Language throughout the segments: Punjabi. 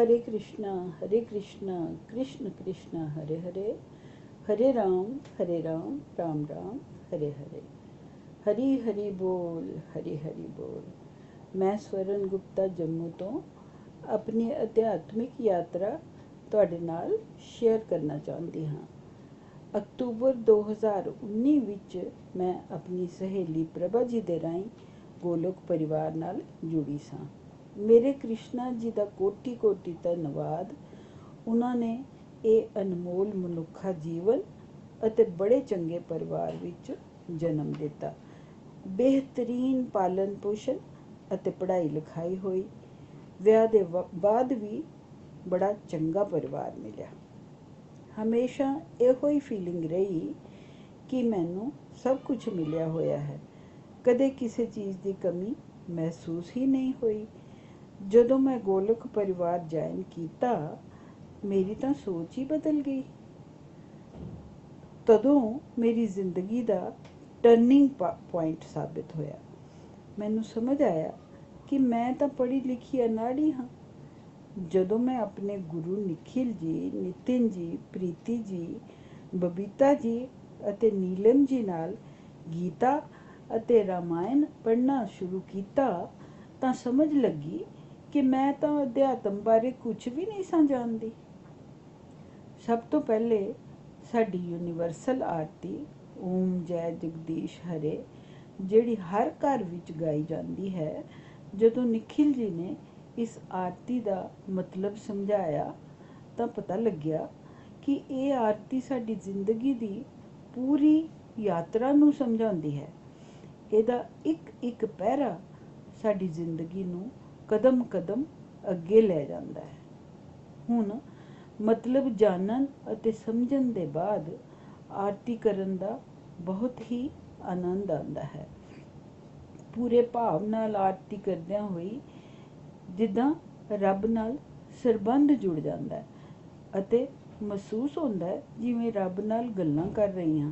हरे कृष्णा हरे कृष्णा कृष्ण कृष्ण हरे हरे हरे राम हरे राम राम राम हरे हरे ਹਰੀ ਹਰੀ ਬੋਲ ਹਰੀ ਹਰੀ ਬੋਲ ਮੈਂ ਸਵਰਨ ਗੁਪਤਾ ਜੰਮੂ ਤੋਂ ਆਪਣੀ ਅਧਿਆਤਮਿਕ ਯਾਤਰਾ ਤੁਹਾਡੇ ਨਾਲ ਸ਼ੇਅਰ ਕਰਨਾ ਚਾਹੁੰਦੀ ਹਾਂ ਅਕਤੂਬਰ 2019 ਵਿੱਚ ਮੈਂ ਆਪਣੀ ਸਹੇਲੀ ਪ੍ਰਭਾ ਜੀ ਦੇ ਰਾਹੀਂ ਗੋਲੋਕ ਪਰਿਵਾਰ ਨਾਲ ਜੁੜੀ ਸਾਂ ਮੇਰੇ ਕ੍ਰਿਸ਼ਨਾ ਜੀ ਦਾ ਕੋਟੀ ਕੋਟੀ ਧੰਨਵਾਦ। ਉਹਨਾਂ ਨੇ ਇਹ ਅਨਮੋਲ ਮਨੁੱਖਾ ਜੀਵਨ ਅਤੇ ਬੜੇ ਚੰਗੇ ਪਰਿਵਾਰ ਵਿੱਚ ਜਨਮ ਦਿੱਤਾ। ਬਿਹਤਰੀਨ ਪਾਲਣ ਪੋਸ਼ਣ ਅਤੇ ਪੜ੍ਹਾਈ ਲਿਖਾਈ ਹੋਈ। ਵਿਆਹ ਦੇ ਬਾਅਦ ਵੀ ਬੜਾ ਚੰਗਾ ਪਰਿਵਾਰ ਮਿਲਿਆ। ਹਮੇਸ਼ਾ ਇਹੋ ਹੀ ਫੀਲਿੰਗ ਰਹੀ ਕਿ ਮੈਨੂੰ ਸਭ ਕੁਝ ਮਿਲਿਆ ਹੋਇਆ ਹੈ। ਕਦੇ ਕਿਸੇ ਚੀਜ਼ ਦੀ ਕਮੀ ਮਹਿਸੂਸ ਹੀ ਨਹੀਂ ਹੋਈ। ਜਦੋਂ ਮੈਂ ਗੋਲਕ ਪਰਿਵਾਰ ਜੁਆਇਨ ਕੀਤਾ, ਮੇਰੀ ਤਾਂ ਸੋਚ ਹੀ ਬਦਲ ਗਈ। ਤਦੋਂ ਮੇਰੀ ਜ਼ਿੰਦਗੀ ਦਾ ਟਰਨਿੰਗ ਪੁਆਇੰਟ ਸਾਬਿਤ ਹੋਇਆ। ਮੈਨੂੰ ਸਮਝ ਆਇਆ ਕਿ ਮੈਂ ਤਾਂ ਪੜ੍ਹੀ ਲਿਖੀ ਅਨਾੜੀ ਹਾਂ। ਜਦੋਂ ਮੈਂ ਆਪਣੇ ਗੁਰੂ ਨikhil ਜੀ, ਨਿਤਿਨ ਜੀ, ਪ੍ਰੀਤੀ ਜੀ, ਬਬੀਤਾ ਜੀ ਅਤੇ ਨੀਲਮ ਜੀ ਨਾਲ ਗੀਤਾ ਅਤੇ ਰਾਮਾਇਣ ਪੜ੍ਹਨਾ ਸ਼ੁਰੂ ਕੀਤਾ, ਤਾਂ ਸਮਝ ਲੱਗੀ ਕਿ ਮੈਂ ਤਾਂ ਅਧਿਆਤਮ ਬਾਰੇ ਕੁਝ ਵੀ ਨਹੀਂ ਸਾਂ ਜਾਣਦੀ ਸਭ ਤੋਂ ਪਹਿਲੇ ਸਾਡੀ ਯੂਨੀਵਰਸਲ ਆਰਤੀ ਓਮ, ਜੈ, ਜਗਦੀਸ਼, ਹਰੇ, ਜਿਹੜੀ ਹਰ ਘਰ ਵਿੱਚ ਗਾਈ ਜਾਂਦੀ ਹੈ, ਜਦੋਂ ਨikhil ਜੀ ਨੇ ਇਸ ਆਰਤੀ ਦਾ ਮਤਲਬ ਸਮਝਾਇਆ, ਤਾਂ ਪਤਾ ਲੱਗਿਆ ਕਿ ਇਹ ਆਰਤੀ ਸਾਡੀ ਜ਼ਿੰਦਗੀ ਦੀ ਪੂਰੀ ਯਾਤਰਾ ਨੂੰ ਸਮਝਾਉਂਦੀ ਹੈ। ਇਹਦਾ ਇੱਕ ਇੱਕ ਪਹਿਰਾ ਸਾਡੀ ਜ਼ਿੰਦਗੀ ਨੂੰ ਕਦਮ ਕਦਮ ਅੱਗੇ ਲੈ ਜਾਂਦਾ ਹੈ। ਹੁਣ ਮਤਲਬ ਜਾਣਨ ਅਤੇ ਸਮਝਣ ਦੇ ਬਾਅਦ ਆਰਤੀ ਕਰਨ ਦਾ ਬਹੁਤ ਹੀ ਆਨੰਦ ਆਉਂਦਾ ਹੈ। ਪੂਰੇ ਭਾਵ ਨਾਲ ਆਰਤੀ ਕਰਦਿਆਂ ਹੋਈ ਜਿੱਦਾਂ ਰੱਬ ਨਾਲ ਸਰਬੰਧ ਜੁੜ ਜਾਂਦਾ ਹੈ ਅਤੇ ਮਹਿਸੂਸ ਹੁੰਦਾ ਹੈ ਜਿਵੇਂ ਰੱਬ ਨਾਲ ਗੱਲਾਂ ਕਰ ਰਹੀ ਹਾਂ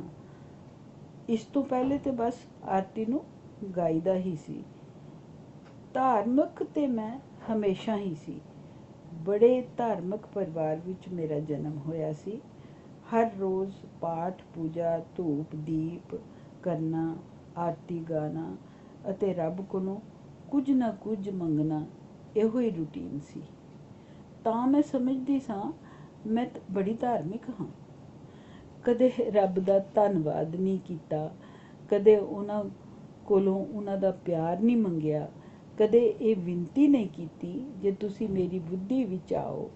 ਇਸ ਤੋਂ ਪਹਿਲੇ ਤੇ ਬਸ ਆਰਤੀ ਨੂੰ ਗਾਈਦਾ ਹੀ ਸੀ। ਧਾਰਮਿਕ ਤੇ ਮੈਂ ਹਮੇਸ਼ਾ ਹੀ ਸੀ। ਬੜੇ ਧਾਰਮਿਕ ਪਰਿਵਾਰ ਵਿੱਚ ਮੇਰਾ ਜਨਮ ਹੋਇਆ ਸੀ। ਹਰ ਰੋਜ਼ ਪਾਠ, ਪੂਜਾ, ਧੂਪ, ਦੀਪ, ਕਰਨਾ, ਆਰਤੀ ਗਾਣਾ ਅਤੇ ਰੱਬ ਕੋਲੋਂ ਕੁਝ ਨਾ ਕੁਝ ਮੰਗਣਾ ਇਹੋ ਹੀ ਰੁਟੀਨ ਸੀ। ਤਾਂ ਮੈਂ ਸਮਝਦੀ ਸਾਂ, ਮੈਂ ਬੜੀ ਧਾਰਮਿਕ ਹਾਂ। ਕਦੇ ਰੱਬ ਦਾ ਧੰਨਵਾਦ ਨਹੀਂ ਕੀਤਾ, ਕਦੇ ਉਹਨਾਂ ਕੋਲੋਂ ਉਹਨਾਂ ਦਾ ਪਿਆਰ ਨਹੀਂ ਮੰਗਿਆ ਕਦੇ ਇਹ ਵਿੰਤੀ ਨਹੀਂ ਕੀਤੀ ਜੇ ਤੁਸੀਂ ਮੇਰੀ ਬੁੱਧੀ ਵਿੱਚ ਆਓ,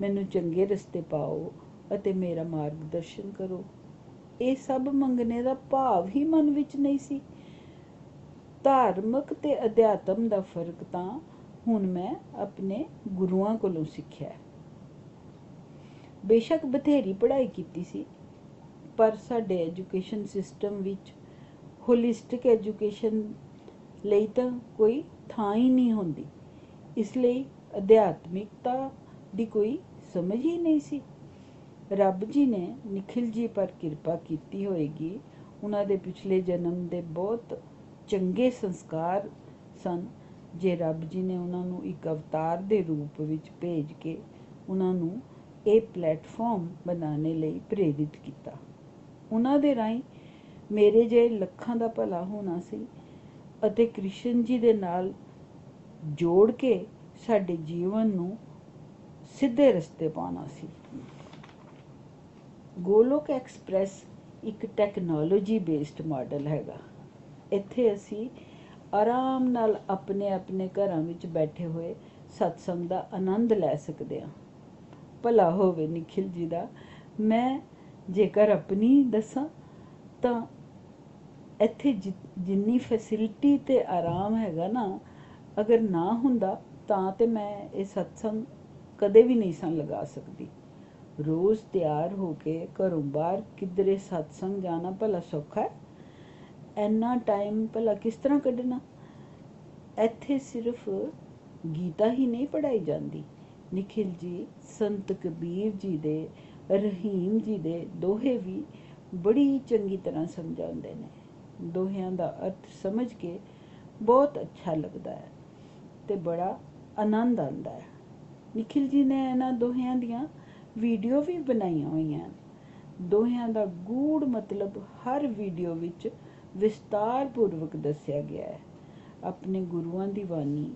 ਮੈਨੂੰ ਚੰਗੇ ਰਸਤੇ ਪਾਓ ਅਤੇ ਮੇਰਾ ਮਾਰਗਦਰਸ਼ਨ ਕਰੋ। ਇਹ ਸਭ ਮੰਗਣੇ ਦਾ ਭਾਵ ਹੀ ਮਨ ਵਿੱਚ ਨਹੀਂ ਸੀ। ਧਾਰਮਿਕ ਤੇ ਅਧਿਆਤਮ ਦਾ ਫ਼ਰਕ ਤਾਂ ਹੁਣ ਮੈਂ ਆਪਣੇ ਗੁਰੂਆਂ ਕੋਲੋਂ ਸਿੱਖਿਆ ਬੇਸ਼ੱਕ ਬਥੇਰੀ ਪੜ੍ਹਾਈ ਕੀਤੀ ਸੀ, ਪਰ ਸਾਡੇ ਐਜੂਕੇਸ਼ਨ ਸਿਸਟਮ ਵਿੱਚ ਹੋਲਿਸਟਿਕ ਐਜੂਕੇਸ਼ਨ ਲਈ ਤਾਂ ਕੋਈ ਥਾਂ ਹੀ ਨਹੀਂ ਹੁੰਦੀ। ਇਸ ਲਈ ਅਧਿਆਤਮਿਕਤਾ ਦੀ ਕੋਈ ਸਮਝ ਹੀ ਨਹੀਂ ਸੀ। ਰੱਬ ਜੀ ਨੇ ਨikhil ਜੀ ਪਰ ਕਿਰਪਾ ਕੀਤੀ ਹੋਏਗੀ। ਉਹਨਾਂ ਦੇ ਪਿਛਲੇ ਜਨਮ ਦੇ ਬਹੁਤ ਚੰਗੇ ਸੰਸਕਾਰ ਸਨ। ਜੇ ਰੱਬ ਜੀ ਨੇ ਉਹਨਾਂ ਨੂੰ ਇੱਕ ਅਵਤਾਰ ਦੇ ਰੂਪ ਵਿੱਚ ਭੇਜ ਕੇ ਉਹਨਾਂ ਨੂੰ ਇਹ ਪਲੇਟਫਾਰਮ ਬਣਾਉਣੇ ਲਈ ਪ੍ਰੇਰਿਤ ਕੀਤਾ। ਉਹਨਾਂ ਦੇ ਰਾਹੀਂ ਮੇਰੇ ਜੇ ਲੱਖਾਂ ਦਾ ਭਲਾ ਹੋਣਾ ਸੀ। ਅਤੇ ਕ੍ਰਿਸ਼ਨ ਜੀ ਦੇ ਨਾਲ ਜੋੜ ਕੇ ਸਾਡੇ ਜੀਵਨ ਨੂੰ ਸਿੱਧੇ ਰਸਤੇ ਪਾਉਣਾ ਸੀ। ਗੋਲੋਕ ਐਕਸਪ੍ਰੈਸ ਇੱਕ ਟੈਕਨੋਲੋਜੀ ਬੇਸਡ ਮਾਡਲ ਹੈਗਾ। ਇੱਥੇ ਅਸੀਂ ਆਰਾਮ ਨਾਲ ਆਪਣੇ ਆਪਣੇ ਘਰਾਂ ਵਿੱਚ ਬੈਠੇ ਹੋਏ ਸਤਸੰਗ ਦਾ ਆਨੰਦ ਲੈ ਸਕਦੇ ਹਾਂ। ਭਲਾ ਹੋਵੇ, ਨikhil ਜੀ ਦਾ। ਮੈਂ ਜੇਕਰ ਆਪਣੀ ਦੱਸਾਂ ਤਾਂ ਇੱਥੇ ਜਿੰਨੀ ਫੈਸਿਲਿਟੀ ਤੇ ਆਰਾਮ ਹੈਗਾ ਨਾ, ਅਗਰ ਨਾ ਹੁੰਦਾ ਤਾਂ ਤੇ ਮੈਂ ਇਹ ਸਤਸੰਗ ਕਦੇ ਵੀ ਨਹੀਂ ਸਾਂ ਲਗਾ ਸਕਦੀ। ਰੋਜ਼ ਤਿਆਰ ਹੋ ਕੇ ਘਰੋਂ ਬਾਹਰ ਕਿਧਰੇ ਸਤਸੰਗ ਜਾਣਾ ਭਲਾ ਸੌਖਾ ਹੈ? ਐਨਾ ਟਾਈਮ ਭਲਾ ਕਿਸ ਤਰ੍ਹਾਂ ਕੱਢਣਾ? ਇੱਥੇ ਸਿਰਫ ਗੀਤਾ ਹੀ ਨਹੀਂ ਪੜਾਈ ਜਾਂਦੀ। ਨikhil ਜੀ ਸੰਤ ਕਬੀਰ ਜੀ ਦੇ, ਰਹੀਮ ਜੀ ਦੇ ਦੋਹੇ ਵੀ ਬੜੀ ਚੰਗੀ ਤਰ੍ਹਾਂ ਸਮਝਾਉਂਦੇ ਨੇ। ਦੋਹਿਆਂ ਦਾ ਅਰਥ ਸਮਝ ਕੇ ਬਹੁਤ ਅੱਛਾ ਲੱਗਦਾ ਹੈ ਤੇ ਬੜਾ ਆਨੰਦ ਆਉਂਦਾ ਹੈ। ਨikhil ਜੀ ਨੇ ਇਹਨਾਂ ਦੋਹਿਆਂ ਦੀਆਂ ਵੀਡੀਓ ਵੀ ਬਣਾਈਆਂ ਹੋਈਆਂ ਦੋਹਿਆਂ ਦਾ ਗੂੜ ਮਤਲਬ ਹਰ ਵੀਡੀਓ ਵਿੱਚ ਵਿਸਤਾਰ ਪੂਰਵਕ ਦੱਸਿਆ ਗਿਆ ਹੈ। ਆਪਣੇ ਗੁਰੂਆਂ ਦੀ ਬਾਣੀ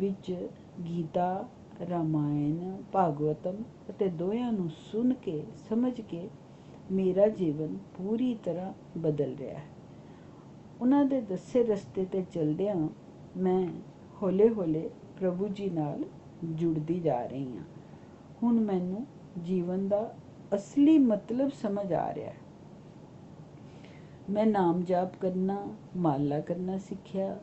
ਵਿੱਚ ਗੀਤਾ, ਰਾਮਾਇਣ, ਭਾਗਵਤਮ ਅਤੇ ਦੋਹਾਂ ਨੂੰ ਸੁਣ ਕੇ, ਸਮਝ ਕੇ ਮੇਰਾ ਜੀਵਨ ਪੂਰੀ ਤਰ੍ਹਾਂ ਬਦਲ ਰਿਹਾ ਹੈ। ਉਹਨਾਂ ਦੇ ਦੱਸੇ ਰਸਤੇ ਤੇ ਚੱਲਦਿਆਂ ਮੈਂ ਹੌਲੇ-ਹੌਲੇ ਪ੍ਰਭੂ ਜੀ ਨਾਲ ਜੁੜਦੀ ਜਾ ਰਹੀ ਹਾਂ। ਹੁਣ ਮੈਨੂੰ ਜੀਵਨ ਦਾ ਅਸਲੀ ਮਤਲਬ ਸਮਝ ਆ ਰਿਹਾ ਹੈ। ਮੈਂ ਨਾਮ ਜਾਪ ਕਰਨਾ, ਮਾਲਾ ਕਰਨਾ ਸਿੱਖਿਆ,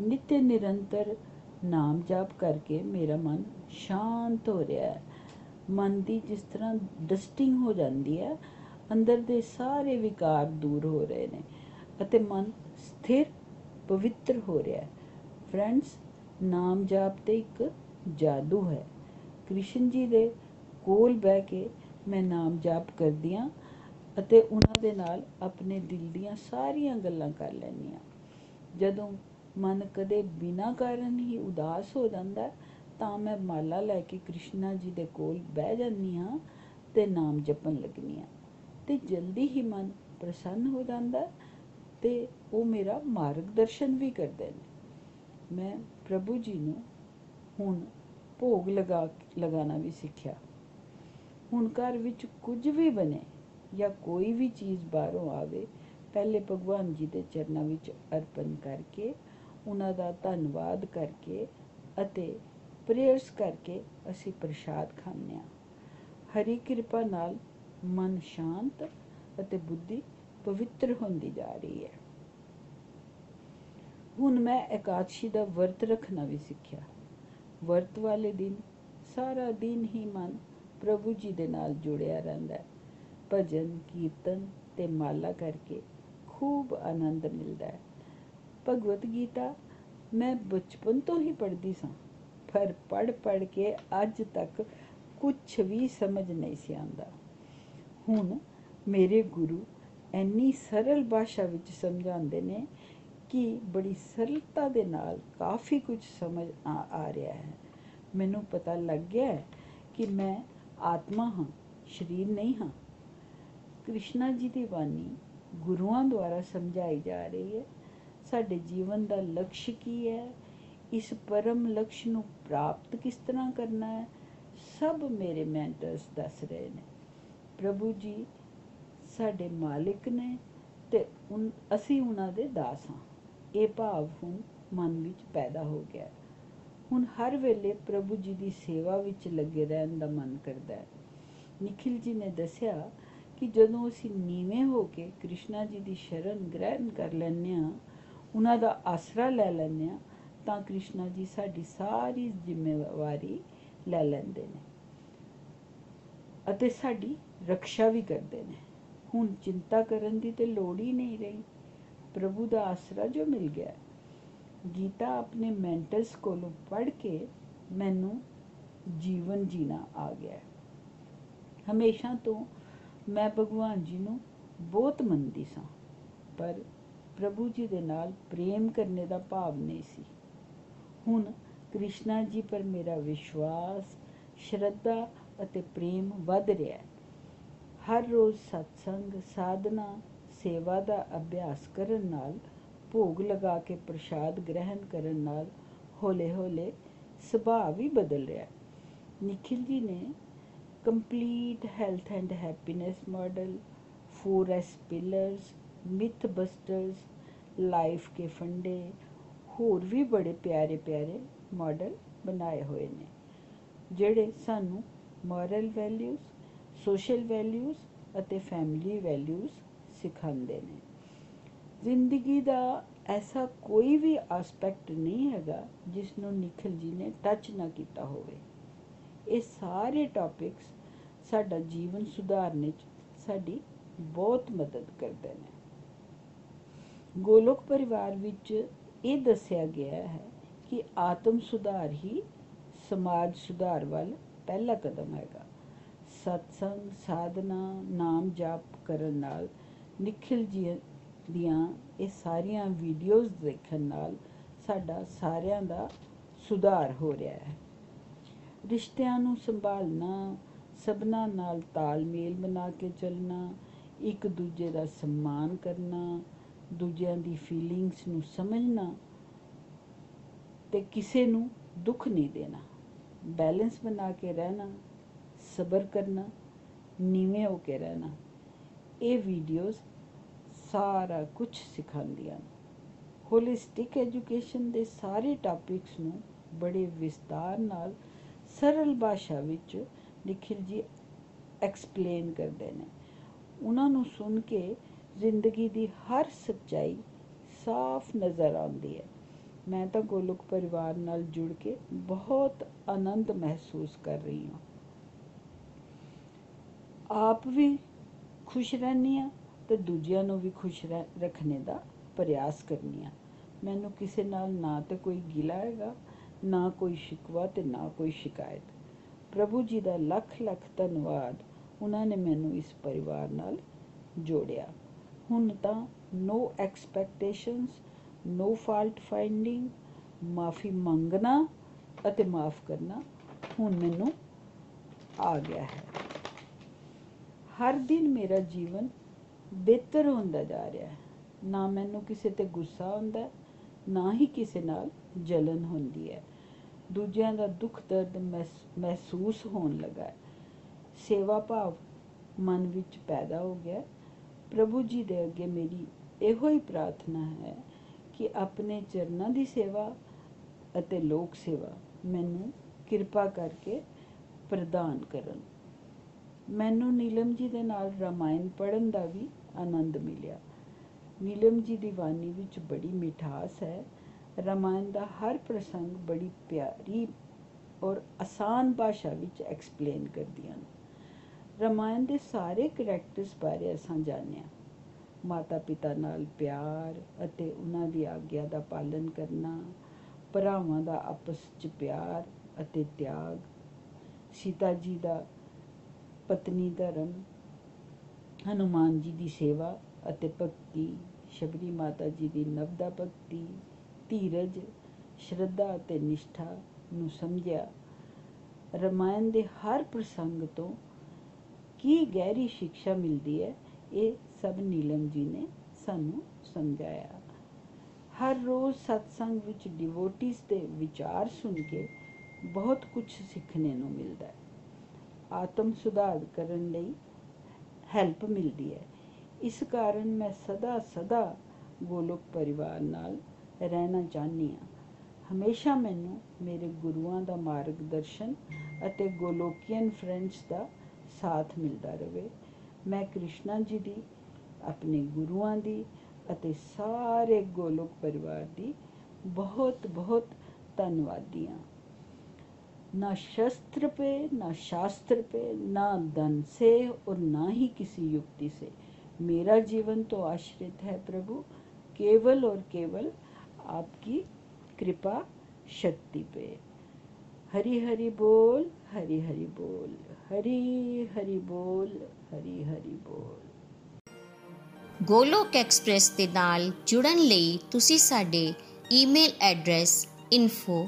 ਨਿਤ ਨਿਰੰਤਰ ਨਾਮ ਜਾਪ ਕਰਕੇ ਮੇਰਾ ਮਨ ਸ਼ਾਂਤ ਹੋ ਰਿਹਾ ਹੈ। ਮਨ ਦੀ ਜਿਸ ਤਰ੍ਹਾਂ ਡਸਟਿੰਗ ਹੋ ਜਾਂਦੀ ਹੈ, ਅੰਦਰ ਦੇ ਸਾਰੇ ਵਿਕਾਰ ਦੂਰ ਹੋ ਰਹੇ ਨੇ ਅਤੇ ਮਨ ਸਥਿਰ, ਪਵਿੱਤਰ ਹੋ ਰਿਹਾ ਹੈ। ਫਰੈਂਡਸ, ਨਾਮ ਜਾਪ ਤੇ ਇੱਕ ਜਾਦੂ ਹੈ। ਕ੍ਰਿਸ਼ਨ ਜੀ ਦੇ ਕੋਲ ਬਹਿ ਕੇ ਮੈਂ ਨਾਮ ਜਾਪ ਕਰਦੀ ਹਾਂ ਅਤੇ ਉਹਨਾਂ ਦੇ ਨਾਲ ਆਪਣੇ ਦਿਲ ਦੀਆਂ ਸਾਰੀਆਂ ਗੱਲਾਂ ਕਰ ਲੈਂਦੀ ਹਾਂ। ਜਦੋਂ ਮਨ ਕਦੇ ਬਿਨਾਂ ਕਾਰਨ ਹੀ ਉਦਾਸ ਹੋ ਜਾਂਦਾ ਤਾਂ ਮੈਂ ਮਾਲਾ ਲੈ ਕੇ ਕ੍ਰਿਸ਼ਨਾ ਜੀ ਦੇ ਕੋਲ ਬਹਿ ਜਾਂਦੀ ਹਾਂ ਤੇ ਨਾਮ ਜਪਣ ਲੱਗਨੀ ਆ ਤੇ ਜਲਦੀ ਹੀ ਮਨ ਪ੍ਰਸੰਨ ਹੋ ਜਾਂਦਾ ਤੇ ਉਹ ਮੇਰਾ ਮਾਰਗਦਰਸ਼ਨ ਵੀ ਕਰਦੇ ਨੇ। ਮੈਂ ਪ੍ਰਭੂ ਜੀ ਨੂੰ ਹੁਣ ਭੋਗ ਲਗਾ ਲਗਾਣਾ ਵੀ ਸਿੱਖਿਆ। ਹੁਣ ਘਰ ਵਿੱਚ ਕੁਝ ਵੀ ਬਣੇ ਜਾਂ ਕੋਈ ਵੀ ਚੀਜ਼ ਬਾਹਰੋਂ ਆਵੇ, ਪਹਿਲੇ ਭਗਵਾਨ ਜੀ ਦੇ ਚਰਨਾਂ ਵਿੱਚ ਅਰਪਣ ਕਰਕੇ, ਉਹਨਾਂ ਦਾ ਧੰਨਵਾਦ ਕਰਕੇ ਅਤੇ ਪ੍ਰੇਅਰਸ ਕਰਕੇ ਅਸੀਂ ਪ੍ਰਸ਼ਾਦ ਖਾਂਦੇ ਹਾਂ। ਹਰੀ ਕਿਰਪਾ ਨਾਲ ਮਨ ਸ਼ਾਂਤ ਅਤੇ ਬੁੱਧੀ ਪਵਿੱਤਰ ਹੁੰਦੀ ਜਾ ਰਹੀ ਹੈ। ਹੁਣ ਮੈਂ ਇਕਾਦਸ਼ੀ ਦਾ ਵਰਤ ਰੱਖਣਾ ਵੀ ਸਿੱਖਿਆ। ਵਰਤ ਵਾਲੇ ਦਿਨ ਸਾਰਾ ਦਿਨ ਹੀ ਮਨ ਪ੍ਰਭੂ ਜੀ ਦੇ ਨਾਲ ਜੁੜਿਆ ਰਹਿੰਦਾ ਹੈ। ਭਜਨ, ਕੀਰਤਨ ਤੇ ਮਾਲਾ ਕਰਕੇ ਖੂਬ ਆਨੰਦ ਮਿਲਦਾ ਹੈ। ਭਗਵਤ ਗੀਤਾ ਮੈਂ ਬਚਪਨ ਤੋਂ ਹੀ ਪੜ੍ਹਦੀ ਸਾਂ, ਪਰ ਪੜ ਪੜ ਕੇ ਅੱਜ ਤੱਕ ਕੁਝ ਵੀ ਸਮਝ ਨਹੀਂ ਸੀ ਆਂਦਾ ਹੁਣ ਮੇਰੇ ਗੁਰੂ ਐਨੀ ਸਰਲ ਭਾਸ਼ਾ ਵਿੱਚ ਸਮਝਾਉਂਦੇ ਨੇ ਕਿ ਬੜੀ ਸਰਲਤਾ ਦੇ ਨਾਲ ਕਾਫੀ ਕੁਝ ਸਮਝ ਆ ਆ ਰਿਹਾ ਹੈ। ਮੈਨੂੰ ਪਤਾ ਲੱਗ ਗਿਆ ਕਿ ਮੈਂ ਆਤਮਾ ਹਾਂ, ਸਰੀਰ ਨਹੀਂ ਹਾਂ। ਕ੍ਰਿਸ਼ਨਾ ਜੀ ਦੀ ਬਾਣੀ ਗੁਰੂਆਂ ਦੁਆਰਾ ਸਮਝਾਈ ਜਾ ਰਹੀ ਹੈ, ਸਾਡੇ ਜੀਵਨ ਦਾ ਲਕਸ਼ ਕੀ ਹੈ, ਇਸ ਪਰਮ ਲਕਸ਼ ਨੂੰ ਪ੍ਰਾਪਤ ਕਿਸ ਤਰ੍ਹਾਂ ਕਰਨਾ ਹੈ, ਸਭ ਮੇਰੇ ਮੈਂਟਰਸ ਦੱਸ ਰਹੇ ਨੇ। ਪ੍ਰਭੂ ਜੀ ਸਾਡੇ ਮਾਲਿਕ ਨੇ ਤੇ ਅਸੀਂ ਉਹਨਾਂ ਦੇ ਦਾਸ ਹਾਂ। ਇਹ ਭਾਵ ਹੁਣ ਮਨ ਵਿੱਚ ਪੈਦਾ ਹੋ ਗਿਆ ਹੁਣ ਹਰ ਵੇਲੇ ਪ੍ਰਭੂ ਜੀ ਦੀ ਸੇਵਾ ਵਿੱਚ ਲੱਗੇ ਰਹਿਣ ਦਾ ਮਨ ਕਰਦਾ ਹੈ। ਨikhil ਜੀ ਨੇ ਦੱਸਿਆ ਕਿ ਜਦੋਂ ਅਸੀਂ ਨੀਵੇਂ ਹੋ ਕੇ ਕ੍ਰਿਸ਼ਨਾ ਜੀ ਦੀ ਸ਼ਰਨ ਗ੍ਰਹਿਣ ਕਰ ਲੈਂਦੇ ਆ ਉਹਨਾਂ ਦਾ ਆਸਰਾ ਲੈ ਲੈਂਦੇ ਆ ਤਾਂ ਕ੍ਰਿਸ਼ਨਾ ਜੀ ਸਾਡੀ ਸਾਰੀ ਜ਼ਿੰਮੇਵਾਰੀ ਲੈ ਲੈਂਦੇ ਨੇ ਅਤੇ ਸਾਡੀ ਰੱਖਿਆ ਵੀ ਕਰਦੇ ਨੇ। ਹੁਣ ਚਿੰਤਾ ਕਰਨ ਦੀ ਤੇ ਲੋੜ ਹੀ ਨਹੀਂ ਰਹੀ। ਪ੍ਰਭੂ ਦਾ ਆਸਰਾ ਜੋ ਮਿਲ ਗਿਆ। ਗੀਤਾ ਆਪਣੇ ਮੈਂਟਰਸ ਕੋਲੋਂ ਪੜ੍ਹ ਕੇ ਮੈਨੂੰ ਜੀਵਨ ਜੀਣਾ ਆ ਗਿਆ। ਹਮੇਸ਼ਾ ਤੋਂ ਮੈਂ ਭਗਵਾਨ ਜੀ ਨੂੰ ਬਹੁਤ ਮੰਨਦੀ ਸਾਂ, ਪਰ ਪ੍ਰਭੂ ਜੀ ਦੇ ਨਾਲ ਪ੍ਰੇਮ ਕਰਨੇ ਦਾ ਭਾਵ ਨਹੀਂ ਸੀ। ਹੁਣ ਕ੍ਰਿਸ਼ਨਾ ਜੀ ਪਰ ਮੇਰਾ ਵਿਸ਼ਵਾਸ, ਸ਼ਰਧਾ ਅਤੇ ਪ੍ਰੇਮ ਵੱਧ ਰਿਹਾ ਹੈ। ਹਰ ਰੋਜ਼ ਸਤਸੰਗ, ਸਾਧਨਾ, ਸੇਵਾ ਦਾ ਅਭਿਆਸ ਕਰਨ ਨਾਲ, ਭੋਗ ਲਗਾ ਕੇ ਪ੍ਰਸ਼ਾਦ ਗ੍ਰਹਿਣ ਕਰਨ ਨਾਲ ਹੌਲੇ-ਹੌਲੇ ਸੁਭਾਅ ਵੀ ਬਦਲ ਰਿਹਾ ਹੈ। ਨikhil ji ਨੇ complete health and happiness model 4S pillars myth busters life ਕੇ ਫੰਡੇ ਹੋਰ ਵੀ ਬੜੇ ਪਿਆਰੇ ਪਿਆਰੇ ਮਾਡਲ ਬਣਾਏ ਹੋਏ ਨੇ, ਜਿਹੜੇ ਸਾਨੂੰ ਮੋਰਲ ਵੈਲਿਊਜ਼ ਸੋਸ਼ਲ ਵੈਲਿਊਜ਼ ਅਤੇ ਫੈਮਿਲੀ ਵੈਲਿਊਜ਼ ਸਿਖਾਉਂਦੇ ਨੇ। ਜ਼ਿੰਦਗੀ ਦਾ ਐਸਾ ਕੋਈ ਵੀ ਐਸਪੈਕਟ ਨਹੀਂ ਹੈਗਾ ਜਿਸ ਨੂੰ ਨikhil ji ਨੇ ਟੱਚ ਨਾ ਕੀਤਾ ਹੋਵੇ। ਇਹ ਸਾਰੇ ਟੌਪਿਕਸ ਸਾਡਾ ਜੀਵਨ ਸੁਧਾਰਨੇ 'ਚ ਸਾਡੀ ਬਹੁਤ ਮਦਦ ਕਰਦੇ ਨੇ। ਗੋਲੋਕ ਪਰਿਵਾਰ ਵਿੱਚ ਇਹ ਦੱਸਿਆ ਗਿਆ ਹੈ ਕਿ ਆਤਮ ਸੁਧਾਰ ਹੀ ਸਮਾਜ ਸੁਧਾਰ ਵੱਲ ਪਹਿਲਾ ਕਦਮ ਹੈਗਾ। ਸਤਸੰਗ, ਸਾਧਨਾ, ਨਾਮ ਜਾਪ ਕਰਨ ਨਾਲ ਨikhil ji ਦੀਆਂ ਇਹ ਸਾਰੀਆਂ ਵੀਡੀਓਜ਼ ਦੇਖਣ ਨਾਲ ਸਾਡਾ ਸਾਰਿਆਂ ਦਾ ਸੁਧਾਰ ਹੋ ਰਿਹਾ ਹੈ। ਰਿਸ਼ਤਿਆਂ ਨੂੰ ਸੰਭਾਲਣਾ, ਸਭਨਾ ਨਾਲ ਤਾਲਮੇਲ ਬਣਾ ਕੇ ਚੱਲਣਾ, ਇੱਕ ਦੂਜੇ ਦਾ ਸਨਮਾਨ ਕਰਨਾ, ਦੂਜਿਆਂ ਦੀ ਫੀਲਿੰਗਸ ਨੂੰ ਸਮਝਣਾ ਤੇ ਕਿਸੇ ਨੂੰ ਦੁੱਖ ਨਹੀਂ ਦੇਣਾ। ਬੈਲੈਂਸ ਬਣਾ ਕੇ ਰਹਿਣਾ ਸਬਰ ਕਰਨਾ, ਨੀਵੇਂ ਹੋ ਕੇ ਰਹਿਣਾ। ਇਹ ਵੀਡੀਓਜ਼ ਸਾਰਾ ਕੁਝ ਸਿਖਾਉਂਦੀਆਂ ਨੇ। ਹੋਲਿਸਟਿਕ ਐਜੂਕੇਸ਼ਨ ਦੇ ਸਾਰੇ ਟਾਪਿਕਸ ਨੂੰ ਬੜੇ ਵਿਸਤਾਰ ਨਾਲ, ਸਰਲ ਭਾਸ਼ਾ ਵਿੱਚ ਨikhil ji ਐਕਸਪਲੇਨ ਕਰਦੇ ਨੇ। ਉਹਨਾਂ ਨੂੰ ਸੁਣ ਕੇ ਜ਼ਿੰਦਗੀ ਦੀ ਹਰ ਸੱਚਾਈ ਸਾਫ਼ ਨਜ਼ਰ ਆਉਂਦੀ ਹੈ। ਮੈਂ ਤਾਂ ਗੋਲੁਕ ਪਰਿਵਾਰ ਨਾਲ ਜੁੜ ਕੇ ਬਹੁਤ ਆਨੰਦ ਮਹਿਸੂਸ ਕਰ ਰਹੀ ਹਾਂ। ਆਪ ਵੀ ਖੁਸ਼ ਰਹਿੰਦੀ ਆ ਤੇ ਦੂਜਿਆਂ ਨੂੰ ਵੀ ਖੁਸ਼ ਰੱਖਣੇ ਦਾ ਪ੍ਰਯਾਸ ਕਰਨੀ ਆ ਮੈਨੂੰ ਕਿਸੇ ਨਾਲ ਨਾ ਤੇ ਕੋਈ ਗਿਲਾ ਹੈਗਾ, ਨਾ ਕੋਈ ਸ਼ਿਕਵਾ ਤੇ ਨਾ ਕੋਈ ਸ਼ਿਕਾਇਤ। ਪ੍ਰਭੂ ਜੀ ਦਾ ਲੱਖ ਲੱਖ ਧੰਨਵਾਦ। ਉਹਨਾਂ ਨੇ ਮੈਨੂੰ ਇਸ ਪਰਿਵਾਰ ਨਾਲ ਜੋੜਿਆ। ਹੁਣ ਤਾਂ no expectations no fault finding ਮਾਫੀ ਮੰਗਣਾ ਅਤੇ ਮਾਫ ਕਰਨਾ ਹੁਣ ਮੈਨੂੰ ਆ ਗਿਆ ਹੈ। ਹਰ ਦਿਨ ਮੇਰਾ ਜੀਵਨ ਬਿਹਤਰ ਹੁੰਦਾ ਜਾ ਰਿਹਾ ਹੈ। ਨਾ ਮੈਨੂੰ ਕਿਸੇ ਤੇ ਗੁੱਸਾ ਹੁੰਦਾ, ਨਾ ਹੀ ਕਿਸੇ ਨਾਲ ਜਲਨ ਹੁੰਦੀ ਹੈ। ਦੂਜਿਆਂ ਦਾ ਦੁੱਖ ਦਰਦ ਮਹਿਸੂਸ ਹੋਣ ਲੱਗਾ ਹੈ। ਸੇਵਾ ਭਾਵ ਮਨ ਵਿੱਚ ਪੈਦਾ ਹੋ ਗਿਆ ਪ੍ਰਭੂ ਜੀ ਦੇ ਅੱਗੇ ਮੇਰੀ ਇਹੋ ਹੀ ਪ੍ਰਾਰਥਨਾ ਹੈ ਕਿ ਆਪਣੇ ਚਰਨਾਂ ਦੀ ਸੇਵਾ ਅਤੇ ਲੋਕ ਸੇਵਾ ਮੈਨੂੰ ਕਿਰਪਾ ਕਰਕੇ ਪ੍ਰਦਾਨ ਕਰਨ। ਮੈਨੂੰ ਨੀਲਮ ਜੀ ਦੇ ਨਾਲ ਰਾਮਾਇਣ ਪੜਨ ਦਾ ਵੀ ਆਨੰਦ ਮਿਲਿਆ। ਨੀਲਮ ਜੀ ਦੀ ਬਾਣੀ ਵਿੱਚ ਬੜੀ ਮਿਠਾਸ ਹੈ। ਰਾਮਾਇਣ ਦਾ ਹਰ ਪ੍ਰਸੰਗ ਬੜੀ ਪਿਆਰੀ ਔਰ ਆਸਾਨ ਭਾਸ਼ਾ ਵਿੱਚ ਐਕਸਪਲੇਨ ਕਰਦੀਆਂ ਨੇ। ਰਾਮਾਇਣ ਦੇ ਸਾਰੇ ਕੈਰੈਕਟਰਸ ਬਾਰੇ ਅਸਾਂ ਜਾਣਿਆ। ਮਾਤਾ ਪਿਤਾ ਨਾਲ ਪਿਆਰ ਅਤੇ ਉਹਨਾਂ ਦੀ ਆਗਿਆ ਦਾ ਪਾਲਨ ਕਰਨਾ, ਭਰਾਵਾਂ ਦਾ ਆਪਸ ਵਿੱਚ ਪਿਆਰ ਅਤੇ ਤਿਆਗ, ਸੀਤਾ ਜੀ ਦਾ ਪਤਨੀ ਧਰਮ, ਹਨੂਮਾਨ ਜੀ ਦੀ ਸੇਵਾ ਅਤੇ ਭਗਤੀ, ਸ਼ਬਰੀ ਮਾਤਾ ਜੀ ਦੀ ਨਵਦਾ ਭਗਤੀ, ਧੀਰਜ, ਸ਼ਰਧਾ ਅਤੇ ਨਿਸ਼ਠਾ ਨੂੰ ਸਮਝਿਆ। ਰਮਾਇਣ ਦੇ ਹਰ ਪ੍ਰਸੰਗ ਤੋਂ ਕੀ ਗਹਿਰੀ ਸਿੱਖਿਆ ਮਿਲਦੀ ਹੈ, ਇਹ ਸਭ ਨੀਲਮ ਜੀ ਨੇ ਸਾਨੂੰ ਸਮਝਾਇਆ। ਹਰ ਰੋਜ਼ ਸਤਸੰਗ ਵਿੱਚ ਡਿਵੋਟਿਸ ਦੇ ਵਿਚਾਰ ਸੁਣ ਕੇ ਬਹੁਤ ਕੁਝ ਸਿੱਖਣੇ ਨੂੰ ਮਿਲਦਾ ਹੈ। ਆਤਮ ਸੁਧਾਰ ਕਰਨ ਲਈ ਹੈਲਪ ਮਿਲਦੀ ਹੈ। ਇਸ ਕਾਰਨ ਮੈਂ ਸਦਾ ਸਦਾ ਗੋਲੋਕ ਪਰਿਵਾਰ ਨਾਲ ਰਹਿਣਾ ਚਾਹਨੀ ਹਾਂ। ਹਮੇਸ਼ਾ ਮੈਨੂੰ ਮੇਰੇ ਗੁਰੂਆਂ ਦਾ ਮਾਰਗਦਰਸ਼ਨ ਅਤੇ ਗੋਲੋਕੀਅਨ ਫਰੈਂਡਸ ਦਾ ਸਾਥ ਮਿਲਦਾ ਰਹੇ। ਮੈਂ ਕ੍ਰਿਸ਼ਨਾ ਜੀ ਦੀ, ਆਪਣੇ ਗੁਰੂਆਂ ਦੀ ਅਤੇ ਸਾਰੇ ਗੋਲੋਕ ਪਰਿਵਾਰ ਦੀ ਬਹੁਤ ਬਹੁਤ ਧੰਨਵਾਦੀ ਹਾਂ। ना शस्त्र पे ना शास्त्र पे ना धन से और ना ही किसी युक्ति से मेरा जीवन तो आश्रित है प्रभु केवल और केवल आपकी कृपा शक्ति पे हरि हरि बोल हरि हरि बोल हरि हरि बोल हरि हरि बोल ਗੋਲੋਕ ਐਕਸਪ੍ਰੈਸ ਦੇ ਨਾਲ ਜੁੜਨ ਲਈ ਤੁਸੀਂ ਸਾਡੇ ਈਮੇਲ ਐਡਰੈਸ info@